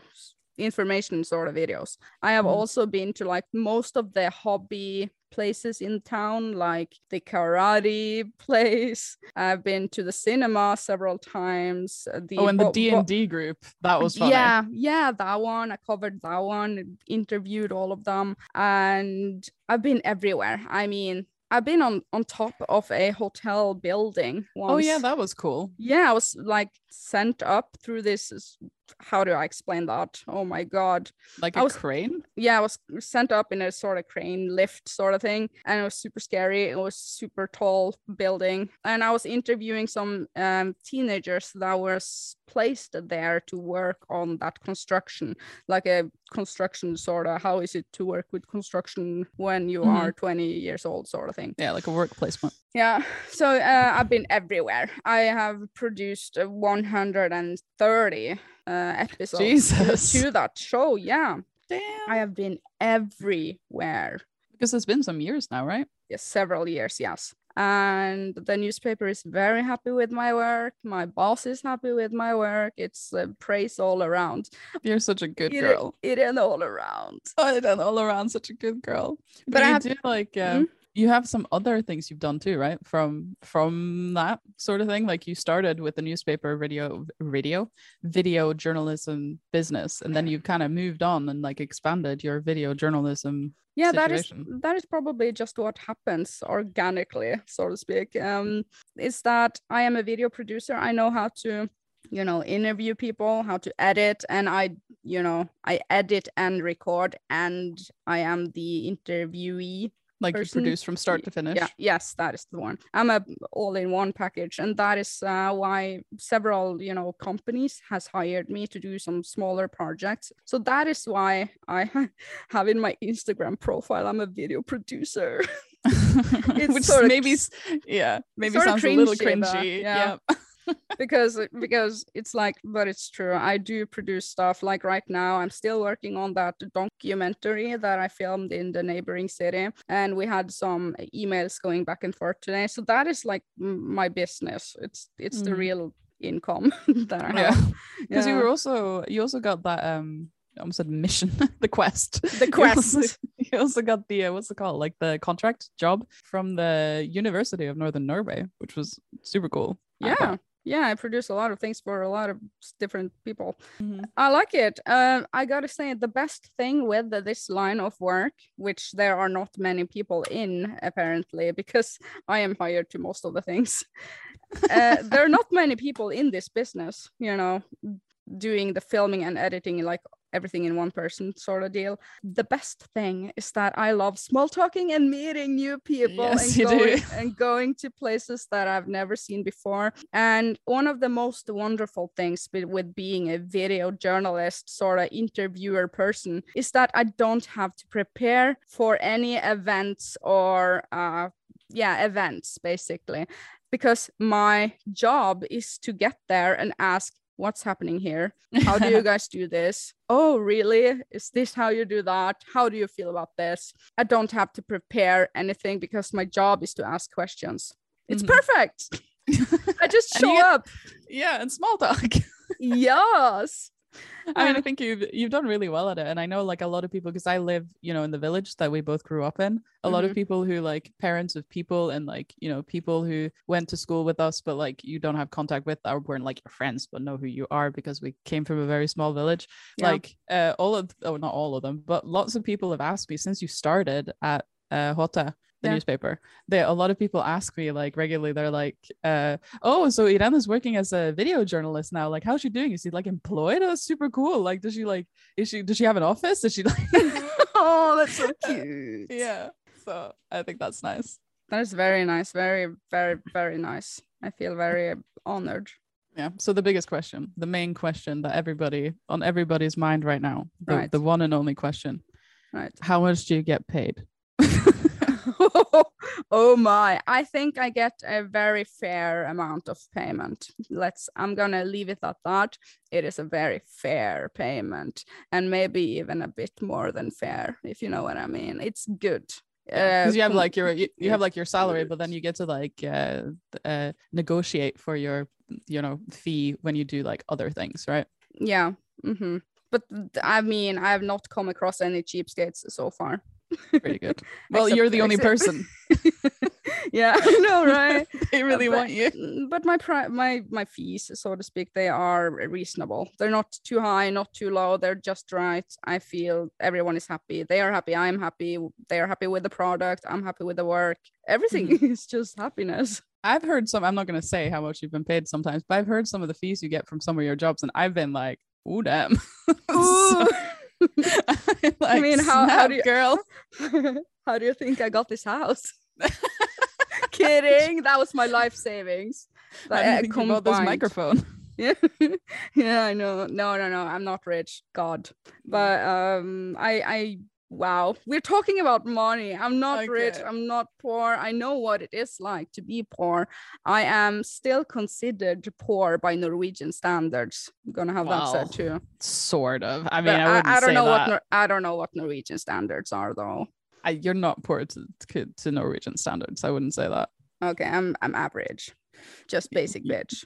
information sort of videos i have Mhm. also been to like most of the hobby places in town like the karate place i've been to the cinema several times uh, the oh, and the D and D group. That was funny. yeah, yeah, that one. I covered that one, interviewed all of them, and I've been everywhere. I mean, I've been on on top of a hotel building once. Oh yeah, that was cool. yeah, I was like sent up through this. How do I explain that? Oh my god. Like I a was- crane. Yeah, I was sent up in a sort of crane lift sort of thing, and it was super scary. It was super tall building, and I was interviewing some um, teenagers that was placed there to work on that construction, like a construction sort of. How is it to work with construction when you Mhm. are 20 years old, sort of thing. Yeah, like a work placement. Yeah, so uh, I've been everywhere. I have produced uh, 130 uh, episodes to- Jesus. to that show. Yeah. Damn. I have been everywhere. because it's been some years now, right? Yes, several years, yes. And the newspaper is very happy with my work. My boss is happy with my work. It's uh, praise all around. You're such a good It- girl. It is all around. Oh, done all around such a good girl. But, But I have- do like uh, Mhm. You have some other things you've done too, right? From from that sort of thing. Like you started with the newspaper, radio, radio, video journalism business, and then you've kind of moved on and like expanded your video journalism. Yeah, that is that is probably just what happens organically, so to speak. Um, is that I am a video producer. I know how to, you know, interview people, how to edit, and I, you know, I edit and record, and I am the interviewee Like Person- you produce from start to finish. Yeah, yes, that is the one. I'm a all-in-one package, and that is uh, why several, you know, companies has hired me to do some smaller projects. So that is why I have in my Instagram profile, I'm a video producer. Which sorta maybe, s- yeah, maybe sounds a little cringy, yeah. yeah. Because because it's like but it's true i do produce stuff like right now i'm still working on that documentary that i filmed in the neighboring city and we had some emails going back and forth today so that is like my business it's it's the Mhm. real income that i Yeah. have Because you Yeah. were also you also got that um I almost said mission, the quest. the You also- quest You also got the uh, what's it called, like the contract job from the University of Northern Norway, which was super cool. Yeah. Yeah i produce a lot of things for a lot of different people Mhm. I like it. Uh, I gotta say, the best thing with this line of work, which there are not many people in apparently, because I am hired to most of the things. Uh, there are not many people in this business, you know, doing the filming and editing like everything in one person sort of deal. The best thing is that I love small talking and meeting new people Yes, and going and going to places that I've never seen before. And one of the most wonderful things with, with being a video journalist, sort of interviewer person, is that I don't have to prepare for any events or, uh, yeah, events basically, because my job is to get there and ask, what's happening here? How do you guys do this? Oh really? Is this how you do that? How do you feel about this? I don't have to prepare anything because my job is to ask questions. It's Mhm. perfect. I just show get- up. Yeah, and small talk. yes I mean, I Um, think you've you've done really well at it, and I know like a lot of people because I live, you know, in the village that we both grew up in. A lot of people who like parents of people and like you know people who went to school with us, but like you don't have contact with or weren't like your friends, but know who you are because we came from a very small village. Yeah. Like uh, all of oh not all of them, but lots of people have asked me since you started at uh, Hota. The Yeah. newspaper. They a lot of people ask me like regularly. They're like, uh, "Oh, so iran is working as a video journalist now. Like, how's she doing? Is she like employed? That's super cool. Like, does she like is she does she have an office? Does she like oh that's so cute Yeah. So I think that's nice. that is very nice very very very nice i feel very honored Yeah. So the biggest question, the main question that everybody on everybody's mind right now, the, Right. the one and only question. right How much do you get paid? oh my. I think i get a very fair amount of payment. Let's i'm gonna leave it at that. It is a very fair payment and maybe even a bit more than fair if you know what i mean. It's good. Because Uh, you have like your you, you have like your salary, but then you get to like uh, uh negotiate for your you know fee when you do like other things, right? yeah. Mm-hmm. but i mean i have not come across any cheapskates so far Pretty good. Well, Except- you're the only except- person. yeah i know right they really but- want you. Mm, but my pri- my my fees so to speak they are reasonable they're not too high not too low they're just right i feel everyone is happy they are happy i'm happy they are happy with the product i'm happy with the work everything is just happiness I've heard some. I'm not going to say how much you've been paid sometimes, but I've heard some of the fees you get from some of your jobs, and I've been like, "Ooh, damn." Ooh. Like, mean, how- how do you- girl? how do you think i got this house? Kidding. That was my life savings. Like, uh, think bought this microphone? yeah. Yeah i know. No no no. I'm not rich. God. But um i i wow we're talking about money i'm not rich i'm not poor i know what it is like to be poor i am still considered poor by norwegian standards i'm gonna have that said too Sort of. I mean, I, I, wouldn't I don't know that. what Nor- i don't know what norwegian standards are though I, you're not poor to, to to Norwegian standards. I wouldn't say that. okay i'm i'm average just basic bitch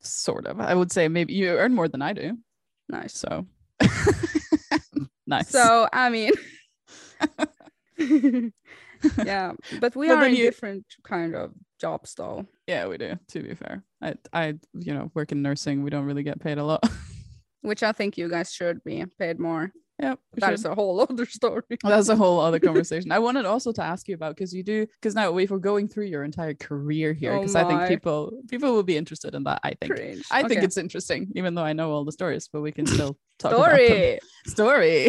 Sort of. I would say maybe you earn more than I do. nice So nice. So I mean, yeah, but we But are in you- different kind of jobs, though. yeah, we do. To be fair, I I you know work in nursing. We don't really get paid a lot. Which I think you guys should be paid more. yeah, But that is a whole other story. That's a whole other conversation. I wanted also to ask you about because you do because now if we're going through your entire career here, Oh because I think people people will be interested in that. I think Cringe. I think Okay. it's interesting, even though I know all the stories, but we can still talk about story. story.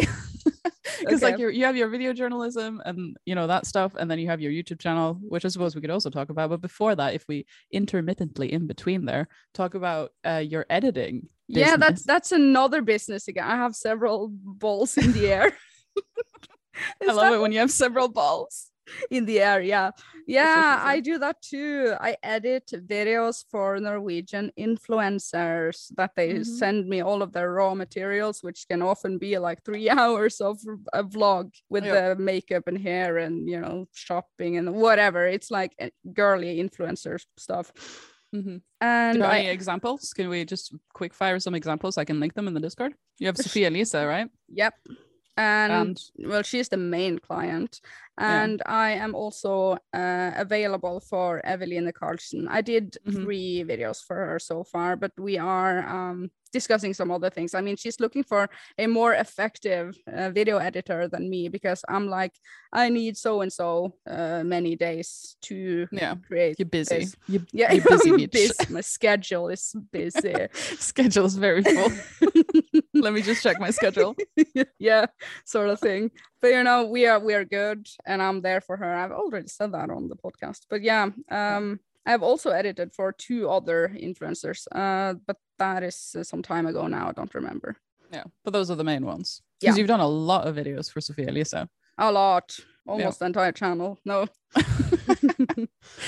Because like Okay. you you have your video journalism and you know that stuff, and then you have your YouTube channel, which I suppose we could also talk about. But before that, if we intermittently in between there talk about uh, your editing. Yeah, that's that's another business again. I have several balls in the air. I love it when you have several balls. in the air yeah yeah i do that too i edit videos for norwegian influencers that they Mhm. send me all of their raw materials which can often be like three hours of a vlog with Yep. the makeup and hair and you know shopping and whatever it's like uh, girly influencer stuff Mhm. and Do you have I, any examples? Can we just quick fire some examples? I can link them in the Discord. You have Sophie Elise, right? Yep. And, And- well, she's the main client. Yeah. And I am also uh, available for Eveline Carlsen. I did Mhm. three videos for her so far, but we are um, discussing some other things. I mean, she's looking for a more effective uh, video editor than me because I'm like, I need so and so many days to Yeah. create. You're busy. this. You, Yeah, you're busy, busy. My schedule is busy. Schedule is very full. Let me just check my schedule. yeah sort of thing but you know we are we are good and i'm there for her i've already said that on the podcast but yeah um i've also edited for two other influencers uh but that is uh, some time ago now i don't remember Yeah, but those are the main ones. Yeah. Because you've done a lot of videos for Sophie Elise. a lot almost the entire channel. No,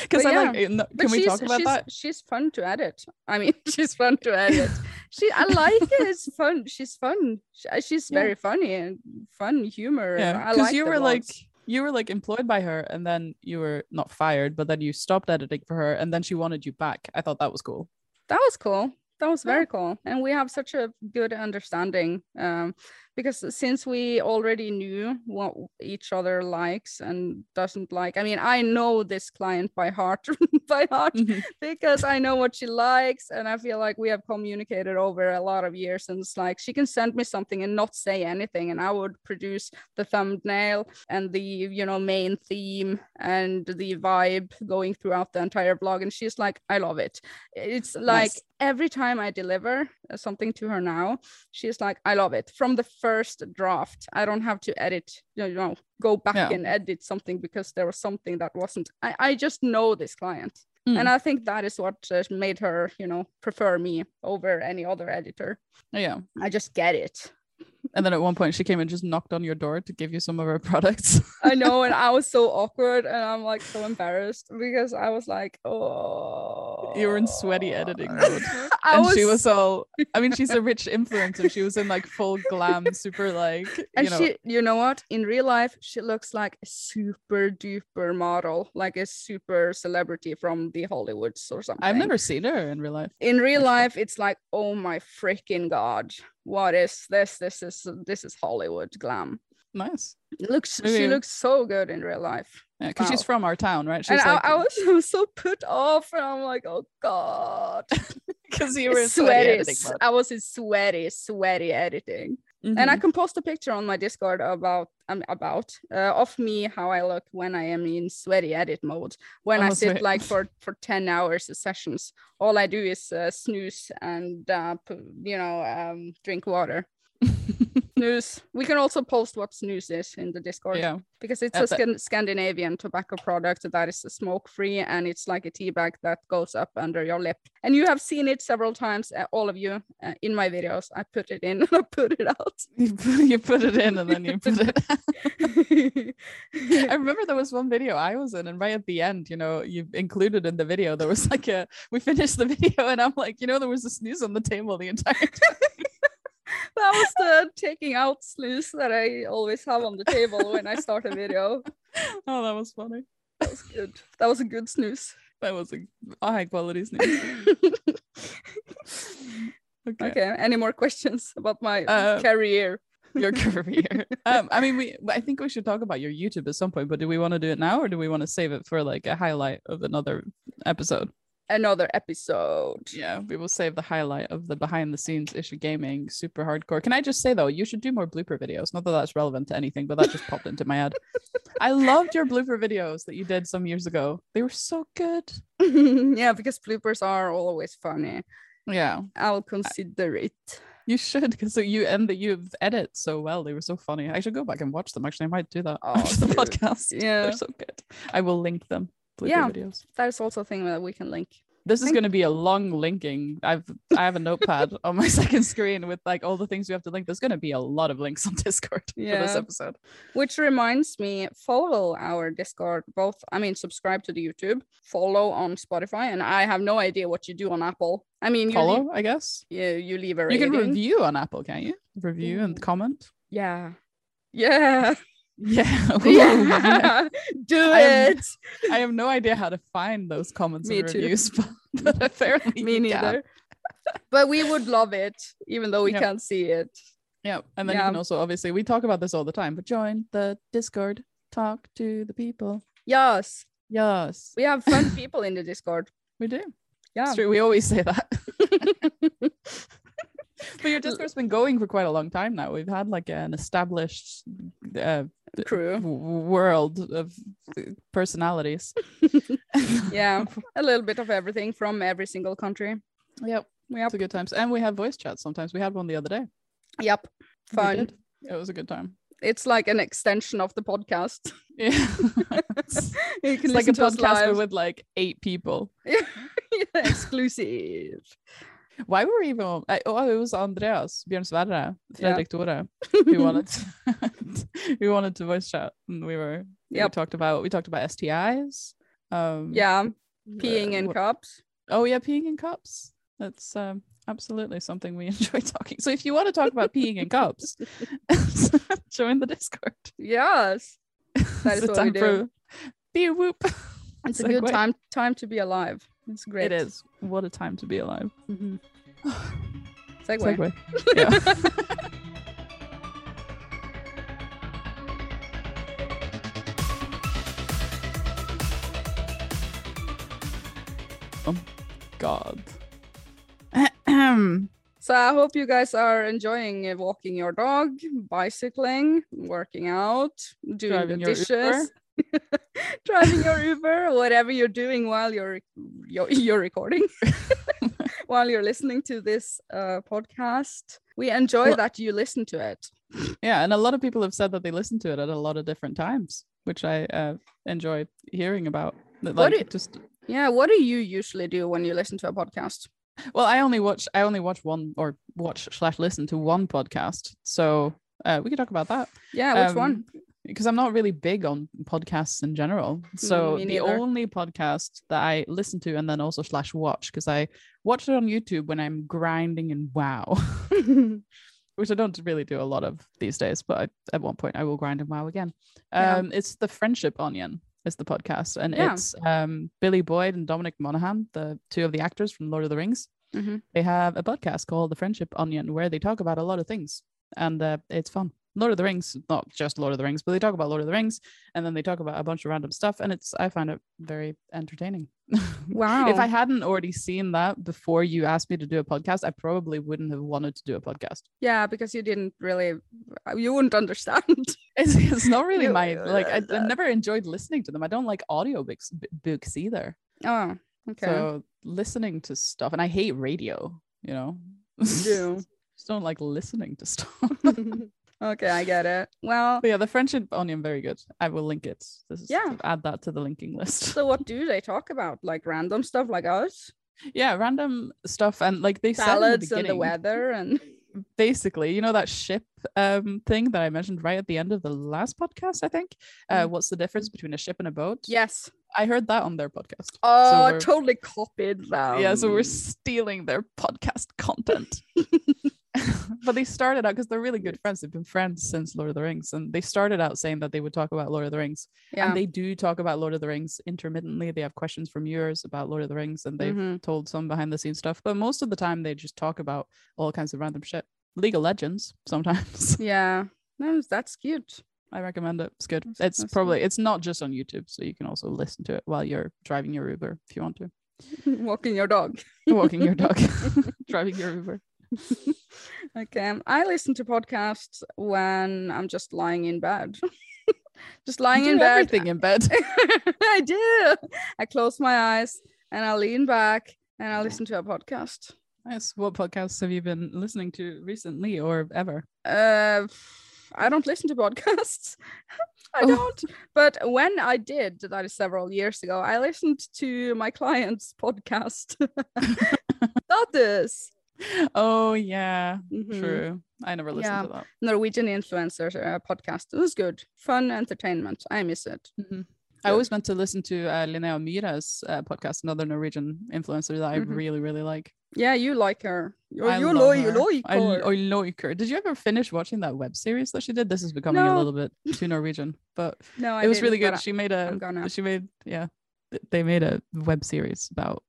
Because I yeah, like. no- but Can we talk about she's, that? She's fun to edit. I mean, she's fun to edit. she, I like it. It's fun. She's fun. She- uh, She's Yeah. very funny and fun humor. Yeah, because like you were like you were like employed by her, and then you were not fired, but then you stopped editing for her, and then she wanted you back. I thought that was cool. that was cool. That was Yeah. very cool, and we have such a good understanding. Um, because since we already knew what each other likes and doesn't like, I mean, I know this client by heart, by heart, Mhm. because I know what she likes, and I feel like we have communicated over a lot of years. And it's like she can send me something and not say anything, and I would produce the thumbnail and the you know main theme and the vibe going throughout the entire blog. And she's like, I love it. It's like Nice. every time I deliver something to her now, she's like, I love it from the first draft. I don't have to edit, you know, go back Yeah. and edit something because there was something that wasn't. I, I just know this client. Mm. And I think that is what uh, made her, you know, prefer me over any other editor. Yeah, I just get it. And then at one point she came and just knocked on your door to give you some of her products. I know, and I was so awkward, and I'm like so embarrassed because I was like, oh, you were in sweaty editing mode. And was, she was all I mean, she's a rich influencer. She was in like full glam, super like and you know she, you know what? In real life, she looks like a super duper model, like a super celebrity from the Hollywoods or something. I've never seen her in real life. In real life, it's like, oh my freaking god, what is this? This is this is Hollywood glam. Nice. Looks Maybe- she looks so good in real life. Yeah, because she's from our town, right? She's and I, like I was I was so put off, and I'm like, oh god, because you were sweaty sweaty. I was in sweaty, sweaty editing. And I Mhm. can post a picture on my Discord about um, about uh, of me how I look when I am in sweaty edit mode. When I Oh, sit sweet. like for for ten hours of sessions, all I do is uh, snus and uh, you know um, drink water. Snus. We can also post what's news is in the Discord yeah. because it's a Scan- Scandinavian tobacco product that is smoke free and it's like a tea bag that goes up under your lip. And you have seen it several times, uh, all of you, uh, in my videos. I put it in and I put it out. You put, you put it in and then you put it. I remember there was one video I was in, and right at the end, you know, you included in the video, there was like a we finished the video, and I'm like, you know, there was a snus on the table the entire time. that was the taking out sluice that I always have on the table when I start a video. oh, that was funny. That was good. That was a good snus. That was a, a high quality snus. Okay. okay. Any more questions about my Uh, career? Your career. um, I mean, we. I think we should talk about your YouTube at some point. But do we want to do it now, or do we want to save it for like a highlight of another episode? Another episode. Yeah, we will save the highlight of the behind the scenes Ircha gaming super hardcore. Can I just say though, you should do more blooper videos. Not that that's relevant to anything, but that just popped into my head. I loved your blooper videos that you did some years ago. They were so good. yeah, because bloopers are always funny. Yeah, I'll consider it. you should because you and that you have edit so well. They were so funny. I should go back and watch them. Actually, I might do that Oh, after the podcast. Yeah. they're so good. I will link them. Blooper Yeah. videos. That is also a thing that we can link. This is going to be a long linking. I've I have a notepad on my second screen with like all the things we have to link. There's going to be a lot of links on Discord for this episode. Which reminds me, follow our Discord. Both, I mean, subscribe to the YouTube, follow on Spotify, and I have no idea what you do on Apple. I mean, you Follow, leave, I guess. yeah, you leave a You rating. can review on Apple, can't you? Review and comment. Yeah, yeah, Yeah. Yeah. Do I'm- it. I have no idea how to find those comments Me and too. reviews, but, but apparently Me neither. but we would love it, even though we Yeah. can't see it. Yeah, and then you can also obviously we talk about this all the time, but join the Discord, talk to the people. Yes, Yes, we have fun people in the Discord. we do. Yeah. It's true. We always say that. but your Discord's been going for quite a long time now. We've had like an established uh, Crew. world of personalities. Yeah, a little bit of everything from every single country. Yep. Yep. It's a good times. And we have voice chats sometimes. We had one the other day. Yep. Fun. It was a good time. It's like an extension of the podcast. Yeah. it's it's like a listen to us podcast with like eight people. exclusive. Why were we even on? I- Oh, it was Andreas, Björn Sverre, Yeah. Fredrik Tore, who wanted to, who wanted to voice chat, and we were We talked about we talked about STIs. Um, Yeah, peeing uh, in what- cups. Oh yeah, peeing in cups. That's um, absolutely something we enjoy talking. So if you want to talk about peeing in cups, join the Discord. Yes, That is what we do. for Be whoop. it's a good Segue. time time to be alive. It's great. It is. What a time to be alive. Mhm. Segue. Segue. Yeah. oh God. So I hope you guys are enjoying walking your dog, bicycling, working out, doing Driving the dishes, driving your Uber, whatever you're doing while you're you're, you're recording, while you're listening to this uh, podcast. We enjoy Well- that you listen to it. yeah, and a lot of people have said that they listen to it at a lot of different times, which I uh, enjoy hearing about. That, What Like do- just Yeah, what do you usually do when you listen to a podcast? well, I only watch I only watch one or watch slash listen to one podcast, so uh, we could talk about that. Yeah, which Um, one? Because I'm not really big on podcasts in general. So Mm, the only podcast that I listen to and then also slash watch because I watch it on YouTube when I'm grinding and WoW, which I don't really do a lot of these days. But I, at one point I will grind and WoW again. Yeah. Um, it's the Friendship Onion is the podcast, and Yeah. it's um Billy Boyd and Dominic Monaghan, the two of the actors from Lord of the Rings. Mhm. They have a podcast called The Friendship Onion where they talk about a lot of things, and uh, it's fun. Lord of the Rings, not just Lord of the Rings, but they talk about Lord of the Rings, and then they talk about a bunch of random stuff, and it's I find it very entertaining. Wow. if I hadn't already seen that before you asked me to do a podcast, I probably wouldn't have wanted to do a podcast. yeah, because you didn't really, you wouldn't understand. It's, it's not really You- my like. I, uh, I never enjoyed listening to them. I don't like audiobooks b- books either. oh, okay. So listening to stuff, and I hate radio. You know, do. just don't like listening to stuff. Okay, I get it. Well, But yeah, the friendship onion, very good. I will link it. This is Yeah. add that to the linking list. so what do they talk about? Like random stuff like us? yeah, random stuff and like they in the Salads and the weather and basically, you know that ship um thing that I mentioned right at the end of the last podcast. I think. Uh, Mhm. what's the difference between a ship and a boat? yes. I heard that on their podcast. Oh, we're- totally copied them. yeah, so we're stealing their podcast content. but they started out because they're really good friends. They've been friends since Lord of the Rings, and they started out saying that they would talk about Lord of the Rings. yeah. And they do talk about Lord of the Rings intermittently. They have questions from viewers about Lord of the Rings, and they've Mhm. told some behind the scenes stuff. But most of the time, they just talk about all kinds of random shit. League of Legends sometimes. yeah. No, that's cute. I recommend it. It's good. That's- It's that's probably it's not just on YouTube, so you can also listen to it while you're driving your Uber if you want to. Walking your dog. Walking your dog, driving your Uber. Okay. um, I listen to podcasts when I'm just lying in bed. just lying in bed. everything in bed. I do. I close my eyes and I lean back and I listen to a podcast. Nice. What podcasts have you been listening to recently or ever? Uh, I don't listen to podcasts. I Oh. don't. But when I did, that is several years ago, I listened to my client's podcast. that is Oh yeah, Mhm. true. I never listened Yeah. to that. Norwegian influencers uh, podcast. It was good, fun entertainment. I miss it. Mhm. I always meant to listen to uh, Linnea Myhre's uh, podcast, another Norwegian influencer that I Mhm. really, really like. Yeah, you like her. You, I you, love lo- you her. like I, her. I like her. Did you ever finish watching that web series that she did? This is becoming a little bit too Norwegian, but no, I it was really good. She made a. I'm gonna. She made yeah. They made a web series about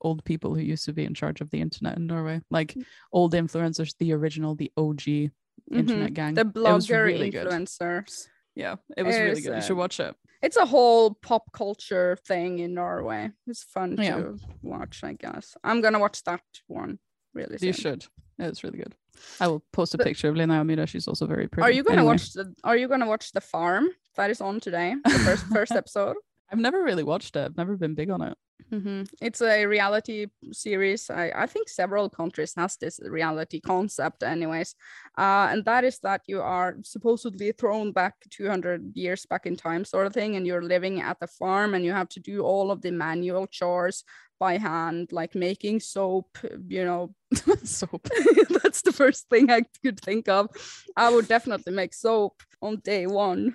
old people who used to be in charge of the internet in Norway, like old influencers, the original, the OG Mhm. internet gang. The blogger really good. influencers. Yeah, it was really good. You should um, watch it. It's a whole pop culture thing in Norway. It's fun Yeah. to watch, I guess. I'm gonna watch that one really soon. You should. It's really good. I will post a But- picture of Linnea Myhre. She's also very pretty. Are you gonna Anyway, watch the Are you gonna watch the farm that is on today? The first first episode. I've never really watched it. I've never been big on it. Mhm. It's a reality series. I, I think several countries has this reality concept, anyways, uh, and that is that you are supposedly thrown back 200 years back in time, sort of thing, and you're living at the farm, and you have to do all of the manual chores, by hand, like making soap, you know. soap. That's the first thing I could think of. I would definitely make soap on day one.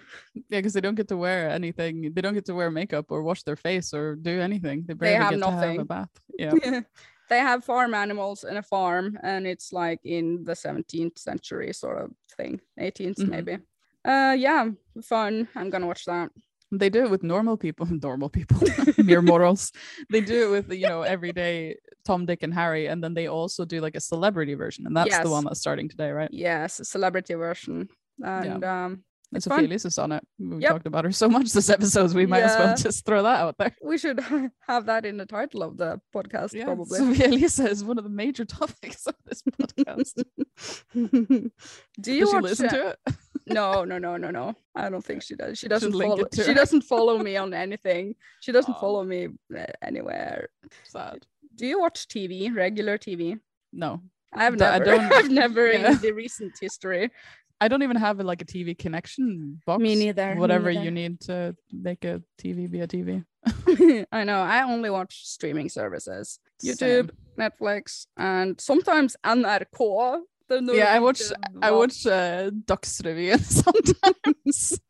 Yeah, because they don't get to wear anything. They don't get to wear makeup or wash their face or do anything. They barely have have nothing. a bath. Yeah. they have farm animals in a farm, and it's like in the 17th century sort of thing, 18th Mhm. maybe. Uh, yeah, fun. I'm gonna watch that. They do it with normal people, normal people, mere mortals. They do it with you know everyday Tom, Dick, and Harry, and then they also do like a celebrity version, and that's Yes. the one that's starting today, right? Yes, a celebrity version, and um, It's Sophia fun. On it. We Yep. talked about her so much this episode, we might as well just throw that out there. we should have that in the title of the podcast, Yeah, probably. Sophie Elise is one of the major topics of this podcast. Do you watch, listen to it? No, no, no, no, no. I don't think she does. She doesn't follow. She her. doesn't follow me on anything. She doesn't Aw. follow me uh, anywhere. Sad. Do you watch TV, regular TV? No, I've D- I never. don't- I've never yeah. in the recent history. I don't even have like a TV connection box. Me neither, me Whatever neither. you need to make a TV be a TV. I know. I only watch streaming services: Same. YouTube, Netflix, and sometimes NRK. The Yeah, I watch. I watch uh, Dagsrevyen sometimes.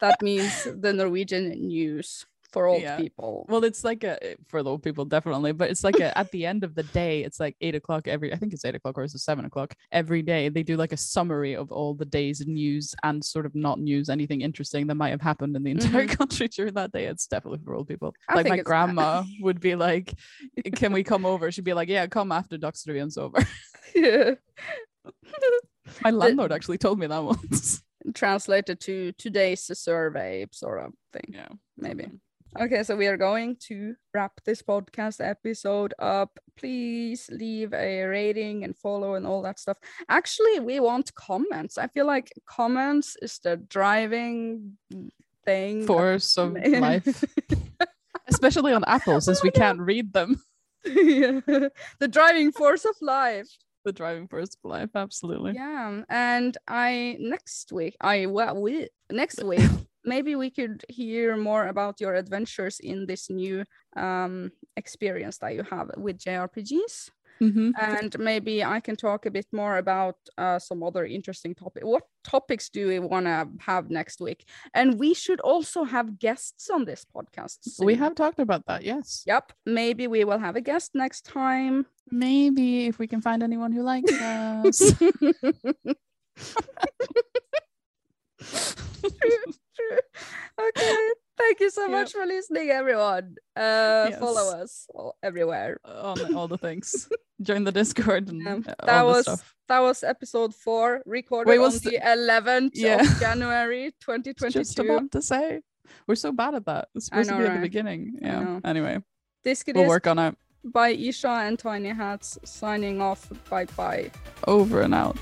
That means the Norwegian news for old Yeah. people. well, it's like a eh, for the old people definitely, but it's like a, at the end of the day, it's like eight o'clock every. I think it's eight o'clock or is it seven o'clock every day. They do like a summary of all the day's news and sort of not news, anything interesting that might have happened in the entire mm-hmm. country during that day. It's definitely for old people. I like my grandma would be like, eh, "Can we come over?" She'd be like, "Yeah, come after Dagsrevyen's over." Yeah. My landlord actually told me that once. Translated to today's survey sort of thing. yeah. maybe. Okay, so we are going to wrap this podcast episode up. Please leave a rating and follow and all that stuff. Actually, we want comments. I feel like comments is the driving thing. Force of life, especially on Apple, since we can't read them. Yeah. the driving force of life. The driving force of life, absolutely. Yeah, and I next week, I well, we next week maybe we could hear more about your adventures in this new um experience that you have with JRPGs. hmm and maybe I can talk a bit more about uh, some other interesting topic. What topics do we want to have next week? And we should also have guests on this podcast. We have talked about that, yes. Yep, maybe we will have a guest next time. Maybe if we can find anyone who likes us. okay, thank you so much for listening, everyone. Uh, Follow us all, everywhere. on all the things. Join the Discord and Um, uh, that was that was episode four, recorded Wait, on the eleventh Yeah. of January, twenty Just about to say. We're so bad at that. It's supposed to know, be at the beginning. Yeah. Anyway, This we'll work on it. by Ircha and Tiny Hats signing off. Bye bye. Over and out.